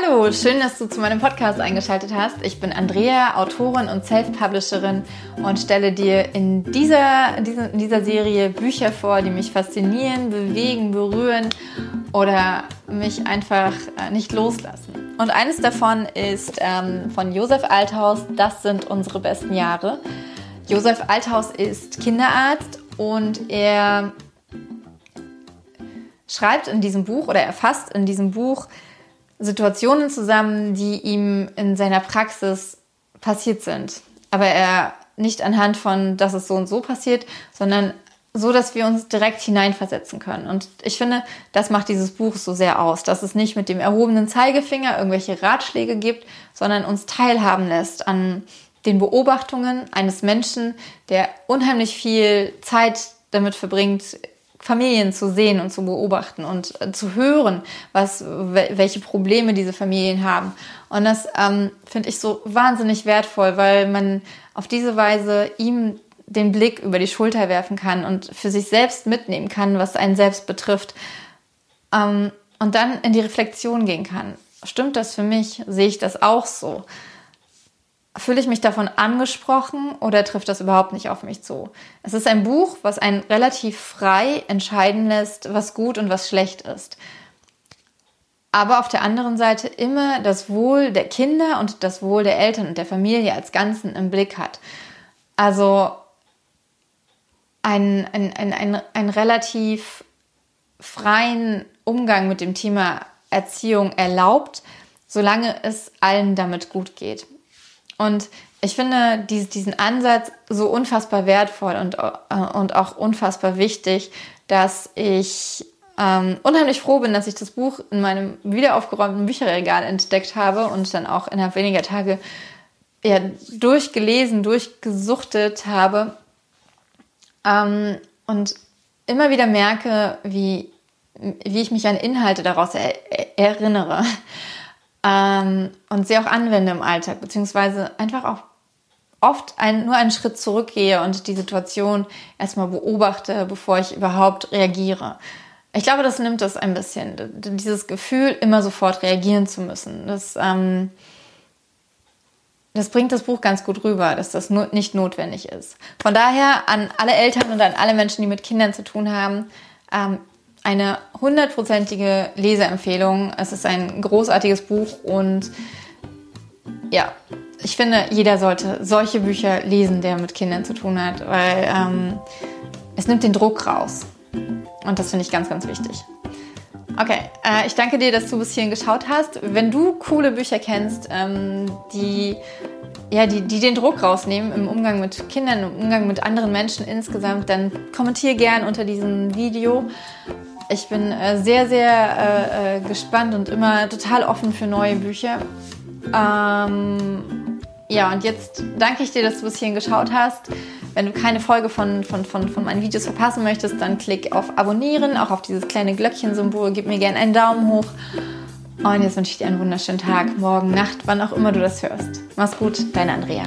Hallo, schön, dass du zu meinem Podcast eingeschaltet hast. Ich bin Andrea, Autorin und Self-Publisherin und stelle dir in dieser, in dieser Serie Bücher vor, die mich faszinieren, bewegen, berühren oder mich einfach äh, nicht loslassen. Und eines davon ist ähm, von Josef Althaus, Das sind unsere besten Jahre. Josef Althaus ist Kinderarzt und er schreibt in diesem Buch oder er fasst in diesem Buch Situationen zusammen, die ihm in seiner Praxis passiert sind. Aber er nicht anhand von, dass es so und so passiert, sondern so, dass wir uns direkt hineinversetzen können. Und ich finde, das macht dieses Buch so sehr aus, dass es nicht mit dem erhobenen Zeigefinger irgendwelche Ratschläge gibt, sondern uns teilhaben lässt an den Beobachtungen eines Menschen, der unheimlich viel Zeit damit verbringt, Familien zu sehen und zu beobachten und äh, zu hören, was, welche Probleme diese Familien haben. Und das ähm, finde ich so wahnsinnig wertvoll, weil man auf diese Weise ihm den Blick über die Schulter werfen kann und für sich selbst mitnehmen kann, was einen selbst betrifft. Ähm, und dann in die Reflexion gehen kann. Stimmt das für mich? Sehe ich das auch so? Fühle ich mich davon angesprochen oder trifft das überhaupt nicht auf mich zu? Es ist ein Buch, was einen relativ frei entscheiden lässt, was gut und was schlecht ist. Aber auf der anderen Seite immer das Wohl der Kinder und das Wohl der Eltern und der Familie als Ganzen im Blick hat. Also einen, einen, einen, einen relativ freien Umgang mit dem Thema Erziehung erlaubt, solange es allen damit gut geht. Und ich finde diesen Ansatz so unfassbar wertvoll und, äh, und auch unfassbar wichtig, dass ich ähm, unheimlich froh bin, dass ich das Buch in meinem wiederaufgeräumten Bücherregal entdeckt habe und dann auch innerhalb weniger Tage ja, durchgelesen, durchgesuchtet habe. Ähm, und immer wieder merke, wie, wie ich mich an Inhalte daraus er erinnere ähm, und sie auch anwende im Alltag, beziehungsweise einfach auch oft ein, nur einen Schritt zurückgehe und die Situation erstmal beobachte, bevor ich überhaupt reagiere. Ich glaube, das nimmt es ein bisschen, dieses Gefühl, immer sofort reagieren zu müssen. Das, ähm, das bringt das Buch ganz gut rüber, dass das no nicht notwendig ist. Von daher an alle Eltern und an alle Menschen, die mit Kindern zu tun haben, ähm, eine hundertprozentige Leseempfehlung. Es ist ein großartiges Buch und ja, ich finde, jeder sollte solche Bücher lesen, der mit Kindern zu tun hat, weil ähm, es nimmt den Druck raus. Und das finde ich ganz, ganz wichtig. Okay, äh, ich danke dir, dass du bis hierhin geschaut hast. Wenn du coole Bücher kennst, ähm, die, ja, die, die den Druck rausnehmen im Umgang mit Kindern, im Umgang mit anderen Menschen insgesamt, dann kommentiere gern unter diesem Video. Ich bin äh, sehr, sehr äh, äh, gespannt und immer total offen für neue Bücher. Ähm, ja, und jetzt danke ich dir, dass du bis hierhin geschaut hast. Wenn du keine Folge von, von, von, von meinen Videos verpassen möchtest, dann klick auf Abonnieren, auch auf dieses kleine Glöckchen-Symbol. Gib mir gerne einen Daumen hoch. Und jetzt wünsche ich dir einen wunderschönen Tag, morgen, Nacht, wann auch immer du das hörst. Mach's gut, deine Andrea.